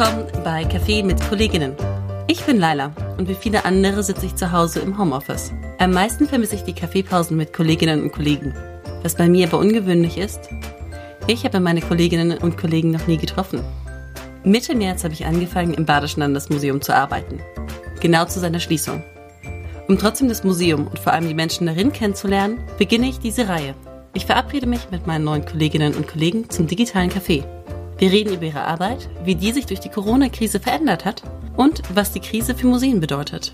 willkommen bei Café mit Kolleginnen. Ich bin Laila und wie viele andere sitze ich zu Hause im Homeoffice. Am meisten vermisse ich die Kaffeepausen mit Kolleginnen und Kollegen. Was bei mir aber ungewöhnlich ist, ich habe meine Kolleginnen und Kollegen noch nie getroffen. Mitte März habe ich angefangen, im Badischen Landesmuseum zu arbeiten. Genau zu seiner Schließung. Um trotzdem das Museum und vor allem die Menschen darin kennenzulernen, beginne ich diese Reihe. Ich verabrede mich mit meinen neuen Kolleginnen und Kollegen zum digitalen Café. Wir reden über ihre Arbeit, wie die sich durch die Corona-Krise verändert hat und was die Krise für Museen bedeutet.